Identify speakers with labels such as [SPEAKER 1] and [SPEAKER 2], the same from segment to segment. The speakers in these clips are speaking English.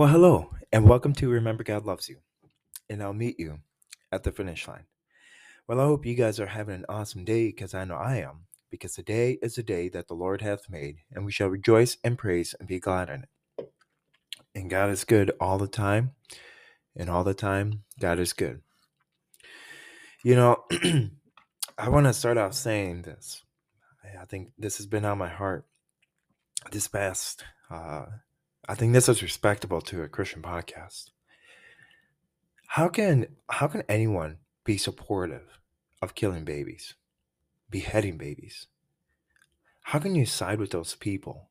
[SPEAKER 1] Well, hello, and welcome to Remember God Loves You, and I'll meet you at the finish line. Well, I hope you guys are having an awesome day because I know I am, because today is the day that the Lord hath made, and we shall rejoice and praise and be glad in it. And God is good all the time, and all the time, God is good. You know, I want to start off saying this. I think this has been on my heart this past uh, I think this is respectable to a Christian podcast. How can how can anyone be supportive of killing babies, beheading babies? How can you side with those people?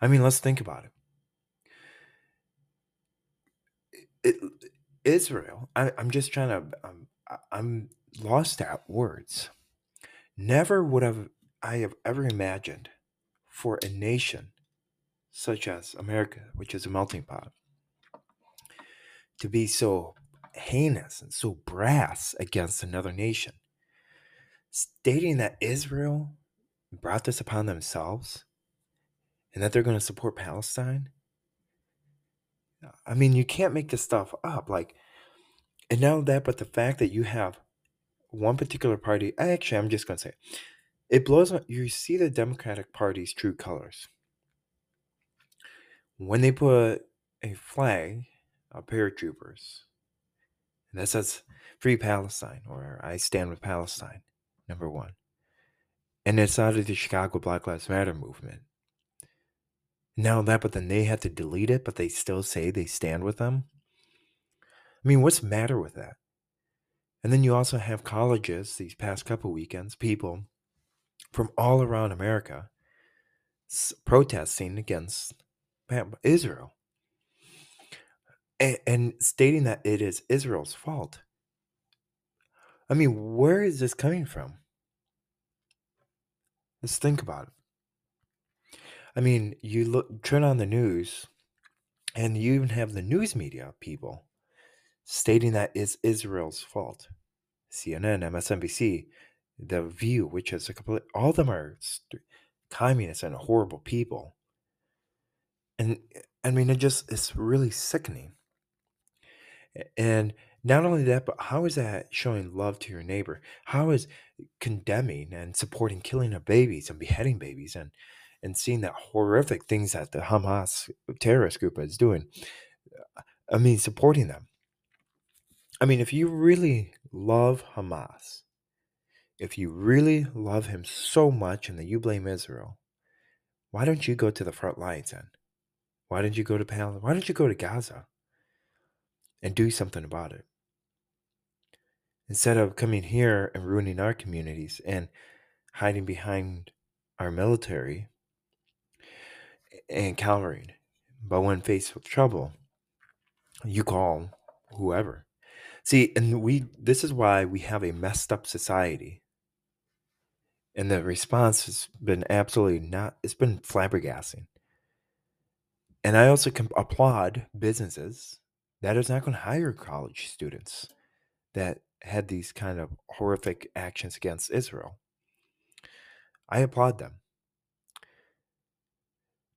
[SPEAKER 1] I mean, let's think about it. it Israel, I, I'm just trying to, um, I- I'm lost at words. Never would have I have ever imagined for a nation such as America, which is a melting pot, to be so heinous and so brass against another nation, stating that Israel brought this upon themselves and that they're going to support Palestine. I mean, you can't make this stuff up. Like, and now that, but the fact that you have one particular party, actually, I'm just going to say, it blows. my- You see the Democratic Party's true colors when they put a flag of paratroopers and that says "Free Palestine" or "I stand with Palestine." Number one, and it's out of the Chicago Black Lives Matter movement. Now that, but then they had to delete it, but they still say they stand with them. I mean, what's the matter with that? And then you also have colleges these past couple weekends, people from all around America protesting against Israel and, and stating that it is Israel's fault. I mean, where is this coming from? Let's think about it. I mean, you look turn on the news, and you even have the news media people stating that it's Israel's fault. CNN, MSNBC, The View, which is a complete, all of them are st- communists and horrible people. And I mean, it just, it's really sickening. And not only that, but how is that showing love to your neighbor? How is condemning and supporting killing of babies and beheading babies and and seeing that horrific things that the Hamas terrorist group is doing? I mean, supporting them. I mean, if you really love Hamas, if you really love him so much and that you blame Israel, why don't you go to the front lines then? Why don't you go to Palestine? Why don't you go to Gaza and do something about it? Instead of coming here and ruining our communities and hiding behind our military and cowering. But when faced with trouble, you call whoever. See, and we this is why we have a messed up society. And the response has been absolutely not it's been flabbergasting. And I also can applaud businesses that is not going to hire college students that had these kind of horrific actions against Israel. I applaud them.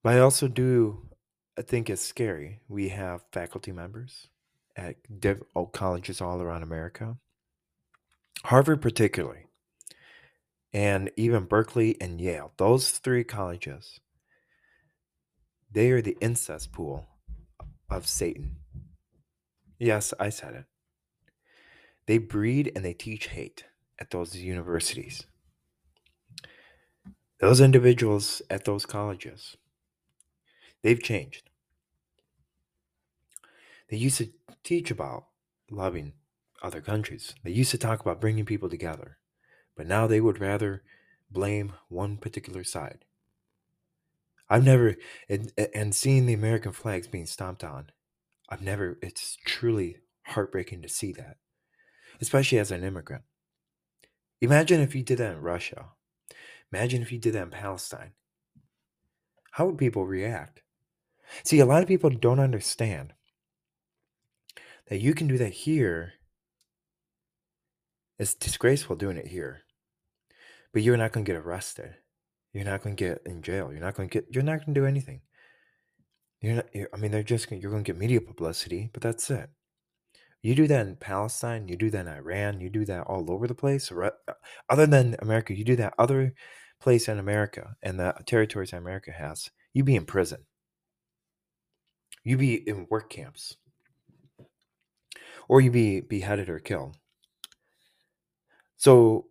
[SPEAKER 1] But I also do I think it's scary. We have faculty members at div- colleges all around America, Harvard particularly, and even Berkeley and Yale. Those three colleges, they are the incest pool of Satan. Yes, I said it. They breed and they teach hate at those universities. Those individuals at those colleges, they've changed. They used to teach about loving other countries. They used to talk about bringing people together. But now they would rather blame one particular side. I've never and, and seeing the American flags being stomped on, I've never it's truly heartbreaking to see that. Especially as an immigrant. Imagine if you did that in Russia. Imagine if you did that in Palestine. How would people react? See, a lot of people don't understand that you can do that here. It's disgraceful doing it here. But you're not going to get arrested. You're not going to get in jail. You're not going to get you're not going to do anything. You're not, you're, I mean, they're just gonna, you're going to get media publicity, but that's it. You do that in Palestine, you do that in Iran, you do that all over the place. Uh, other than America, you do that other place in America and the territories America has, you be in prison. You be in work camps. Or you be beheaded or killed. So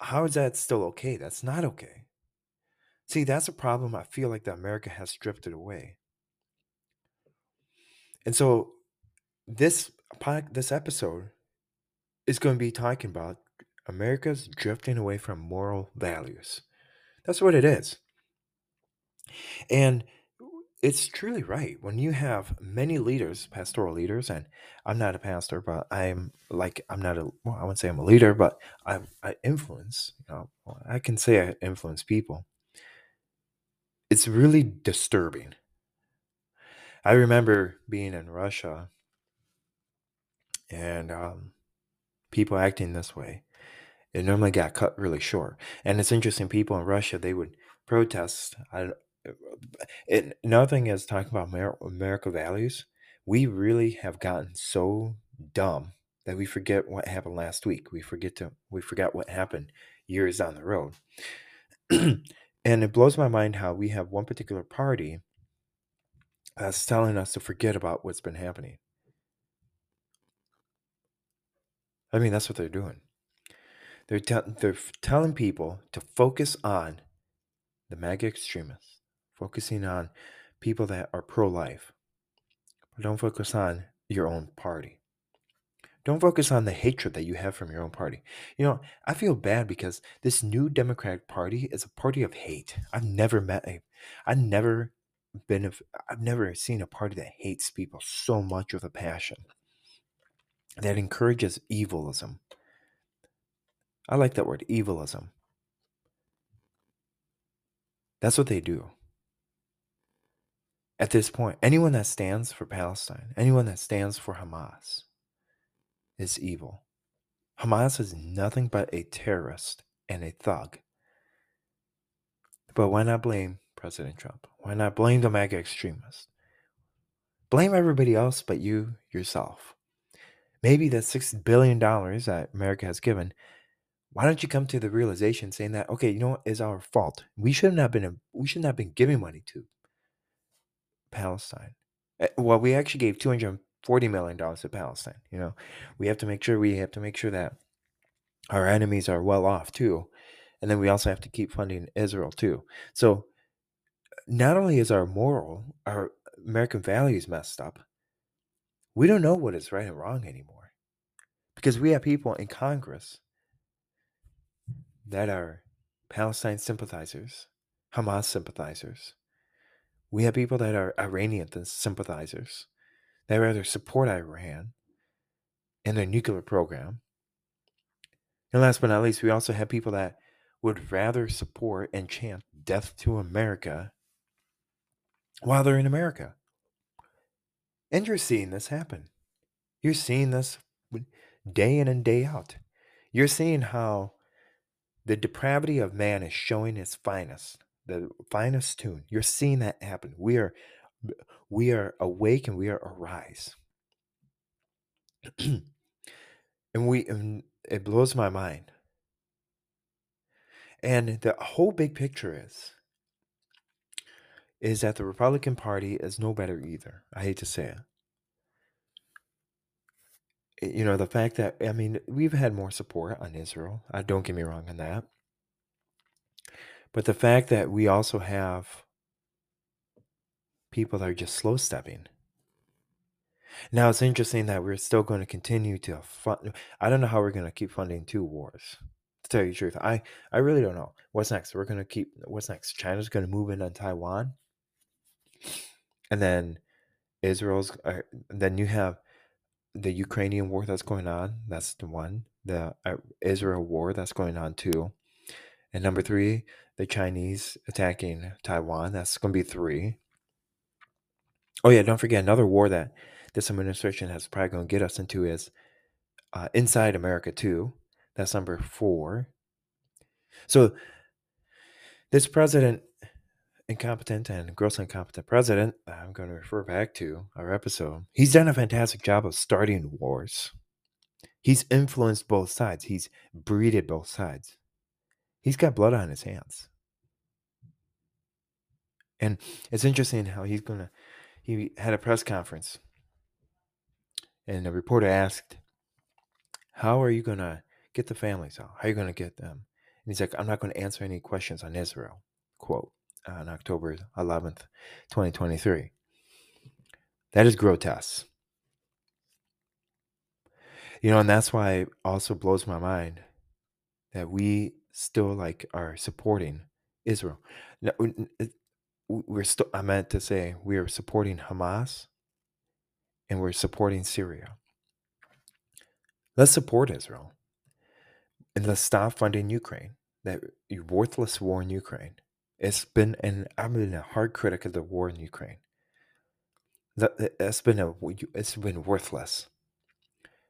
[SPEAKER 1] how is that still okay? That's not okay. See, that's a problem I feel like that America has drifted away. And so this this episode is going to be talking about America's drifting away from moral values. That's what it is. And it's truly right. When you have many leaders, pastoral leaders, and I'm not a pastor, but I'm like I'm not a well, I wouldn't say I'm a leader, but I I influence. You know, I can say I influence people. It's really disturbing. I remember being in Russia and um, people acting this way. It normally got cut really short. And it's interesting, people in Russia, they would protest. I, it, another thing is talking about Amer- America values. We really have gotten so dumb that we forget what happened last week. We forget to we forgot what happened years down the road. and it blows my mind how we have one particular party that's telling us to forget about what's been happening. I mean, that's what they're doing. They're, te- they're telling people to focus on the MAGA extremists, focusing on people that are pro life. But don't focus on your own party. Don't focus on the hatred that you have from your own party. You know, I feel bad because this new Democratic Party is a party of hate. I've never met a, I've never been, a, I've never seen a party that hates people so much with a passion, that encourages evilism. I like that word, evilism. That's what they do. At this point, anyone that stands for Palestine, anyone that stands for Hamas, is evil. Hamas is nothing but a terrorist and a thug. But why not blame President Trump? Why not blame the MAGA extremists? Blame everybody else but you yourself. Maybe the $6 billion that America has given why don't you come to the realization saying that okay you know it's our fault we should not have been we should not have been giving money to palestine eh, well we actually gave 240 million dollars to palestine you know we have to make sure we have to make sure that our enemies are well off too and then we also have to keep funding israel too so not only is our moral our american values messed up we don't know what is right and wrong anymore because we have people in congress that are Palestine sympathizers, Hamas sympathizers. We have people that are Iranian sympathizers. They rather support Iran and their nuclear program. And last but not least, we also have people that would rather support and chant death to America while they're in America. And you're seeing this happen. You're seeing this day in and day out. You're seeing how the depravity of man is showing its finest, the finest tune. You're seeing that happen. We are we are awake and we are arise. and we and it blows my mind. And the whole big picture is is that the Republican Party is no better either. I hate to say it eh, you know, the fact that, I mean, we've had more support on Israel. Don't get me wrong on that. But the fact that we also have people that are just slow stepping. Now it's interesting that we're still going to continue to fund. I don't know how we're going to keep funding two wars. To tell you the truth, I I really don't know what's next. We're going to keep what's next. China's going to move in on Taiwan, and then Israel's. Uh, then you have the Ukrainian war that's going on. That's the one. The uh, Israel war that's going on too. And number three, the Chinese attacking Taiwan. That's going to be three. Oh yeah, don't forget another war that this administration has probably going to get us into is uh, inside America too. That's number four. So this president incompetent and grossly incompetent president, I'm going to refer back to our episode. He's done a fantastic job of starting wars. He's influenced both sides. He's breeded both sides. He's got blood on his hands. And it's interesting how he's going to, he had a press conference and the reporter asked, How are you going to get the families out? How are you going to get them? And he's like, I'm not going to answer any questions on Israel. Quote on October 11th, 2023. That is grotesque. You know, and that's why it also blows my mind that we still like are supporting Israel. We're still, I meant to say, we are supporting Hamas and we're supporting Syria. Let's support Israel and let's stop funding Ukraine. That worthless war in Ukraine. It's been, and I've been a hard critic of the war in Ukraine. That it's been a, it's been worthless.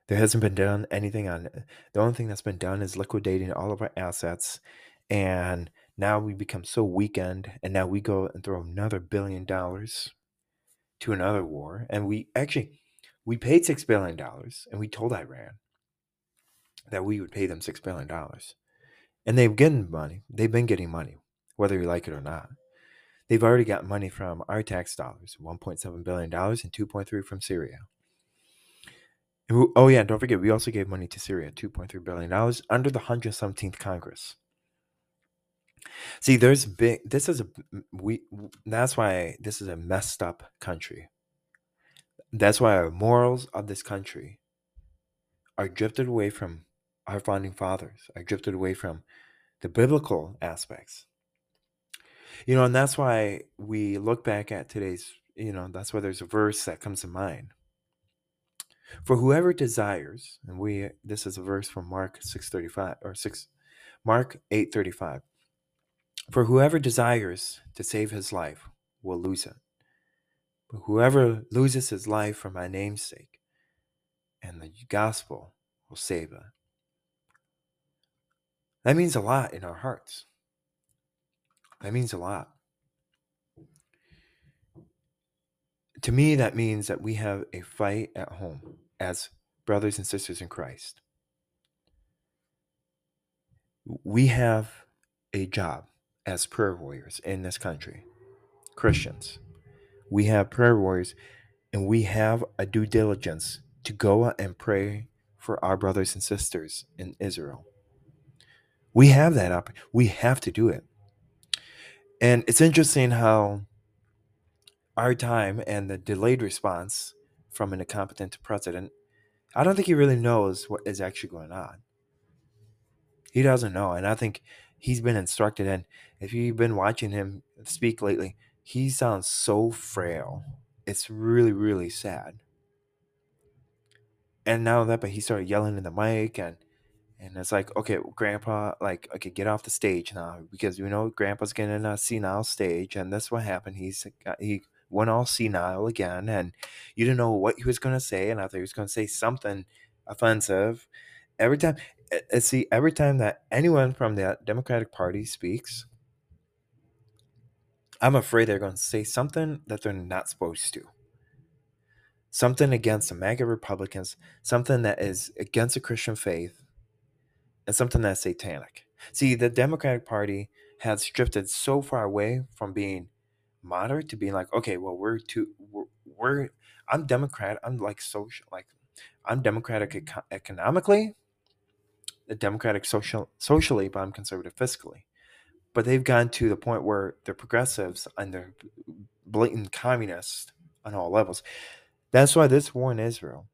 [SPEAKER 1] There hasn't been done anything on it. The only thing that's been done is liquidating all of our assets, and now we become so weakened, and now we go and throw another billion dollars to another war, and we actually we paid six billion dollars, and we told Iran that we would pay them six billion dollars, and they've getting money. They've been getting money, whether you like it or not. They've already got money from our tax dollars, one point seven billion dollars, and two point three from Syria. We, oh yeah, don't forget, we also gave money to Syria, two point three billion dollars under the hundred seventeenth Congress. See, there's big. This is a we. That's why this is a messed up country. That's why our morals of this country are drifted away from our founding fathers. Are drifted away from the biblical aspects. You know, and that's why we look back at today's. You know, that's why there's a verse that comes to mind. For whoever desires, and we this is a verse from Mark 635 or 6 Mark 835. For whoever desires to save his life will lose it. But whoever loses his life for my name's sake and the gospel will save it. That means a lot in our hearts. That means a lot. To me, that means that we have a fight at home as brothers and sisters in Christ. We have a job as prayer warriors in this country, Christians. We have prayer warriors and we have a due diligence to go and pray for our brothers and sisters in Israel. We have that up. We have to do it. And it's interesting how our time and the delayed response from an incompetent president, I don't think he really knows what is actually going on. He doesn't know. And I think he's been instructed. And if you've been watching him speak lately, he sounds so frail. It's really, really sad. And now that, but he started yelling in the mic and and it's like, okay, grandpa, like, okay, get off the stage now because you know grandpa's getting a senile stage, and that's what happened. He's got, he went all senile again, and you didn't know what he was gonna say, and I thought he was gonna say something offensive. Every time, eh, eh, see, every time that anyone from the Democratic Party speaks, I'm afraid they're going to say something that they're not supposed to. Something against the MAGA Republicans, something that is against the Christian faith, and something that's satanic. See, the Democratic Party has drifted so far away from being moderate to being like, okay, well, we're too, we're, we're I'm Democrat, I'm like social, like, I'm Democratic eco- economically, the Democratic social socially, but I'm conservative fiscally. But they've gone to the point where they're progressives and they're blatant communists on all levels. That's why this war in Israel,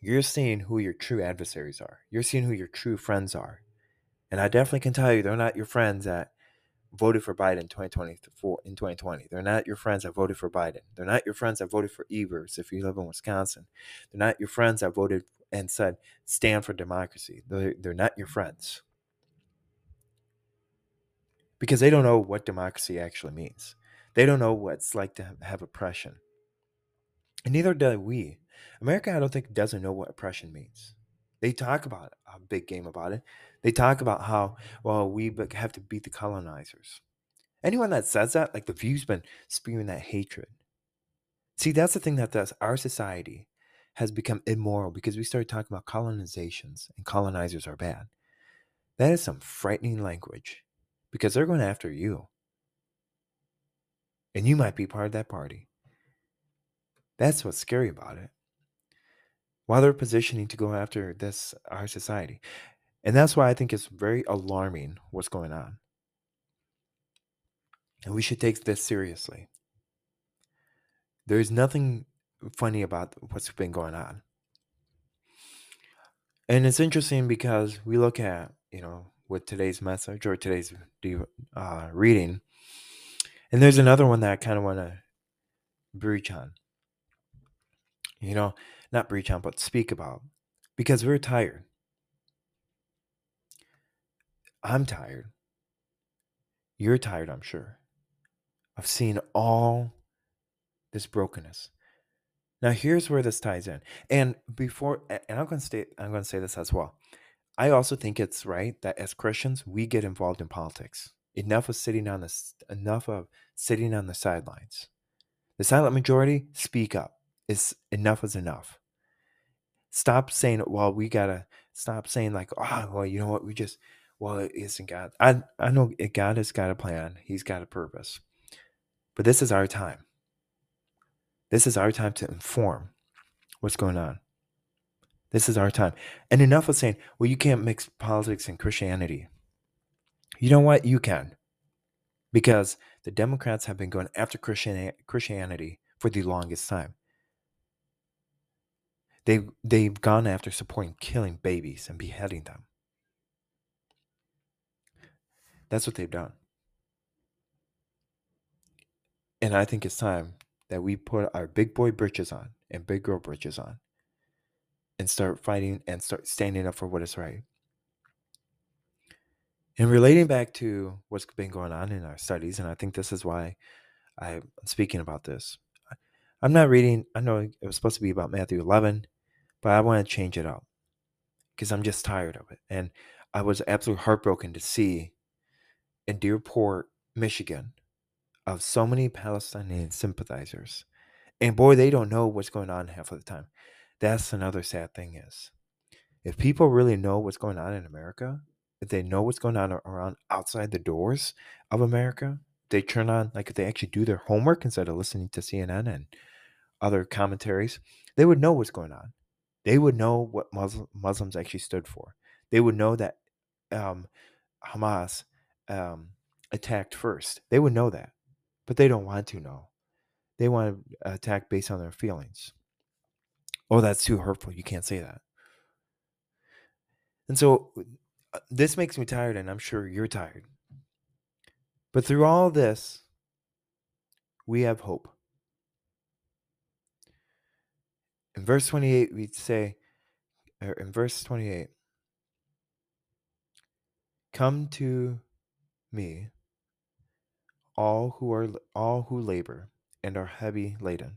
[SPEAKER 1] you're seeing who your true adversaries are. You're seeing who your true friends are. And I definitely can tell you they're not your friends that voted for Biden in 2024 in 2020. They're not your friends that voted for Biden. They're not your friends that voted for Evers if you live in Wisconsin. They're not your friends that voted and said stand for democracy. They're, they're not your friends. Because they don't know what democracy actually means. They don't know what it's like to have oppression. And neither do we. America, I don't think, doesn't know what oppression means. They talk about a big game about it. They talk about how, well, we have to beat the colonizers. Anyone that says that, like the view's been spewing that hatred. See, that's the thing that does. Our society has become immoral because we started talking about colonizations and colonizers are bad. That is some frightening language because they're going after you. And you might be part of that party. That's what's scary about it. While they're positioning to go after this, our society. And that's why I think it's very alarming what's going on. And we should take this seriously. There's nothing funny about what's been going on. And it's interesting because we look at, you know, with today's message or today's uh, reading, and there's another one that I kind of want to breach on. You know, not breach on, but speak about because we're tired. I'm tired. You're tired, I'm sure, of seeing all this brokenness. Now here's where this ties in. And before and I'm going to say I'm going to say this as well. I also think it's right that as Christians we get involved in politics. Enough of sitting on the enough of sitting on the sidelines. The silent majority speak up. It's enough is enough. Stop saying, well, we gotta stop saying like, oh, well, you know what, we just well, it isn't God. I I know God has got a plan. He's got a purpose. But this is our time. This is our time to inform what's going on. This is our time. And enough of saying, well, you can't mix politics and Christianity. You know what? You can. Because the Democrats have been going after Christianity for the longest time. They've, they've gone after supporting killing babies and beheading them. That's what they've done. And I think it's time that we put our big boy britches on and big girl britches on and start fighting and start standing up for what is right. And relating back to what's been going on in our studies, and I think this is why I'm speaking about this. I'm not reading, I know it was supposed to be about Matthew 11, but I want to change it up because I'm just tired of it. And I was absolutely heartbroken to see in Dearborn, Michigan, of so many Palestinian sympathizers. And boy, they don't know what's going on half of the time. That's another sad thing is if people really know what's going on in America, if they know what's going on around outside the doors of America, they turn on like if they actually do their homework instead of listening to CNN and other commentaries, they would know what's going on. They would know what Muslim, Muslims actually stood for. They would know that um, Hamas um, attacked first. They would know that but they don't want to know. They want to attack based on their feelings. Oh, that's too hurtful. You can't say that. And so uh, this makes me tired, and I'm sure you're tired. But through all this, we have hope. In verse 28, we say, or in verse 28, come to me all who are all who labor and are heavy laden,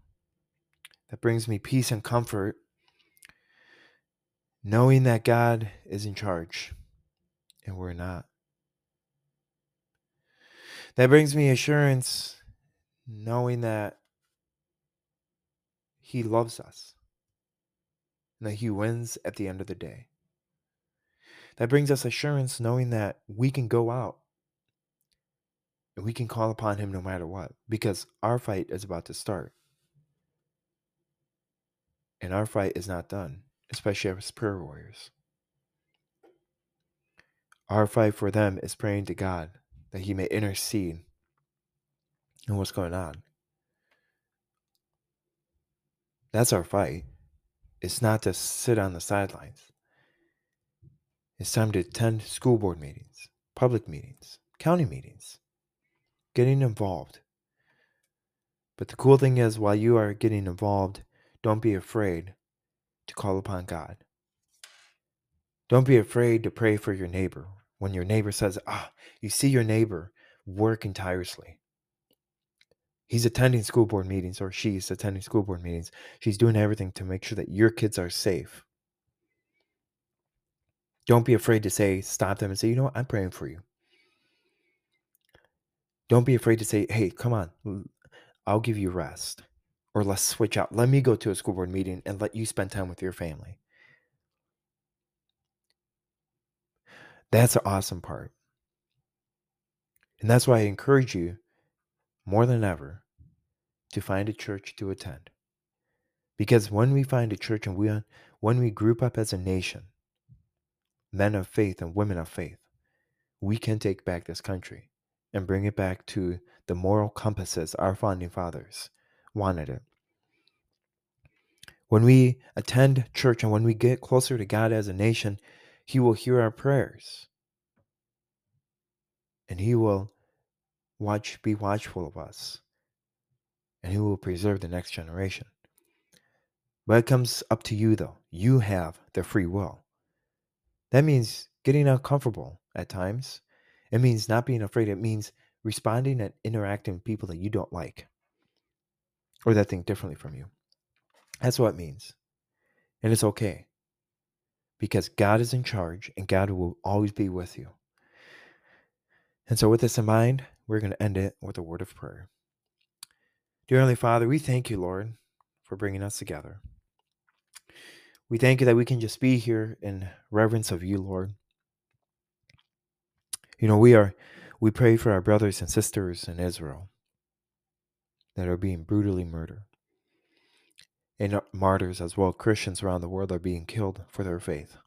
[SPEAKER 1] That brings me peace and comfort, knowing that God is in charge and we're not. That brings me assurance, knowing that He loves us and that He wins at the end of the day. That brings us assurance, knowing that we can go out and we can call upon him no matter what because our fight is about to start. And our fight is not done, especially as prayer warriors. Our fight for them is praying to God that He may intercede in what's going on. That's our fight. It's not to sit on the sidelines. It's time to attend school board meetings, public meetings, county meetings, getting involved. But the cool thing is, while you are getting involved, don't be afraid to call upon God. Don't be afraid to pray for your neighbor. When your neighbor says, Ah, you see your neighbor working tirelessly. He's attending school board meetings, or she's attending school board meetings. She's doing everything to make sure that your kids are safe. Don't be afraid to say, stop them and say, you know what, I'm praying for you. Don't be afraid to say, hey, come on, I'll give you rest. Or let's switch out. Let me go to a school board meeting and let you spend time with your family. That's the awesome part. And that's why I encourage you more than ever to find a church to attend. Because when we find a church and we when we group up as a nation, men of faith and women of faith, we can take back this country and bring it back to the moral compasses our founding fathers wanted it. When we attend church and when we get closer to God as a nation, He will hear our prayers. And He will watch be watchful of us. And He will preserve the next generation. But it comes up to you though. You have the free will. That means getting uncomfortable at times. It means not being afraid. It means responding and interacting with people that you don't like or that think differently from you. That's what it means. And it's okay because God is in charge and God will always be with you. And so, with this in mind, we're going to end it with a word of prayer. Dear Heavenly Father, we thank you, Lord, for bringing us together. We thank you that we can just be here in reverence of you, Lord. You know, we are we pray for our brothers and sisters in Israel that are being brutally murdered. And uh, martyrs as well, Christians around the world are being killed for their faith.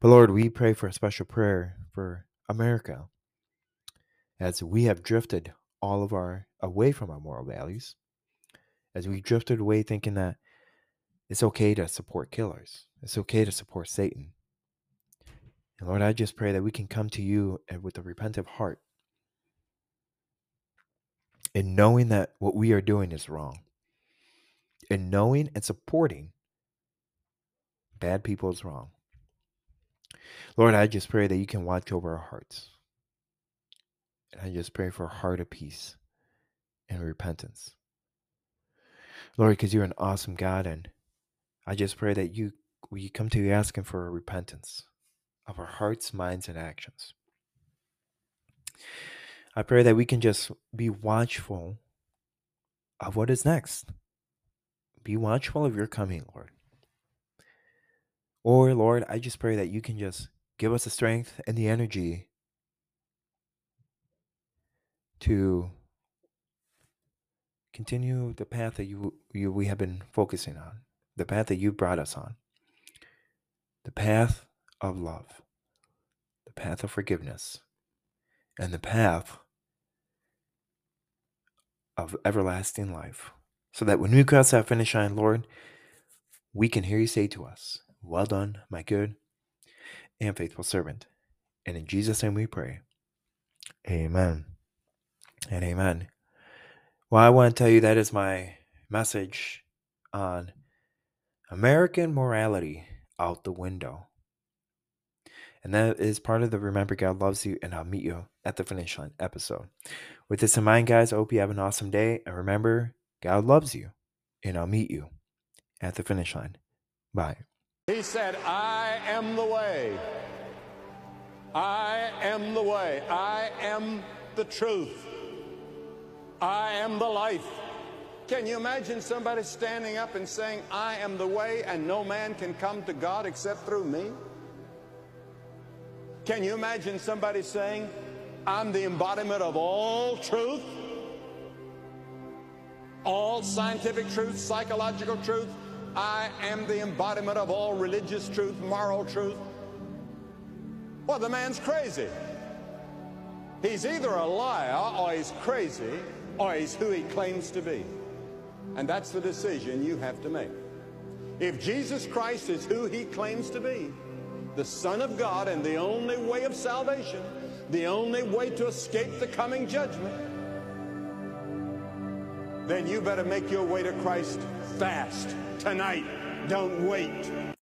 [SPEAKER 1] But Lord, we pray for a special prayer for America as we have drifted all of our away from our moral values, as we drifted away thinking that it's okay to support killers, it's okay to support Satan. And Lord, I just pray that we can come to you with a repentant heart and knowing that what we are doing is wrong and knowing and supporting bad people is wrong. Lord, I just pray that you can watch over our hearts. And I just pray for a heart of peace and repentance. Lord, because you're an awesome God, and I just pray that you we come to you asking for a repentance of our hearts, minds, and actions. I pray that we can just be watchful of what is next. Be watchful of your coming, Lord. Or, Lord, I just pray that you can just give us the strength and the energy to continue the path that you, you we have been focusing on, the path that you brought us on, the path of love, the path of forgiveness, and the path of everlasting life. So that when we cross that finish line, Lord, we can hear you say to us, Well done, my good and faithful servant. And in Jesus' name we pray. Amen and amen. Well, I want to tell you that is my message on American morality out the window. And that is part of the Remember God Loves You and I'll Meet You at the Finish Line episode. With this in mind, guys, I hope you have an awesome day. And remember, God loves you, and I'll meet you at the finish line. Bye.
[SPEAKER 2] He said, I am the way. I am the way. I am the truth. I am the life. Can you imagine somebody standing up and saying, I am the way and no man can come to God except through me? Can you imagine somebody saying, I'm the embodiment of all truth, all scientific truth, psychological truth. I am the embodiment of all religious truth, moral truth. Well, the man's crazy. He's either a liar or he's crazy or he's who he claims to be. And that's the decision you have to make. If Jesus Christ is who he claims to be, the Son of God and the only way of salvation, the only way to escape the coming judgment, then you better make your way to Christ fast tonight. Don't wait.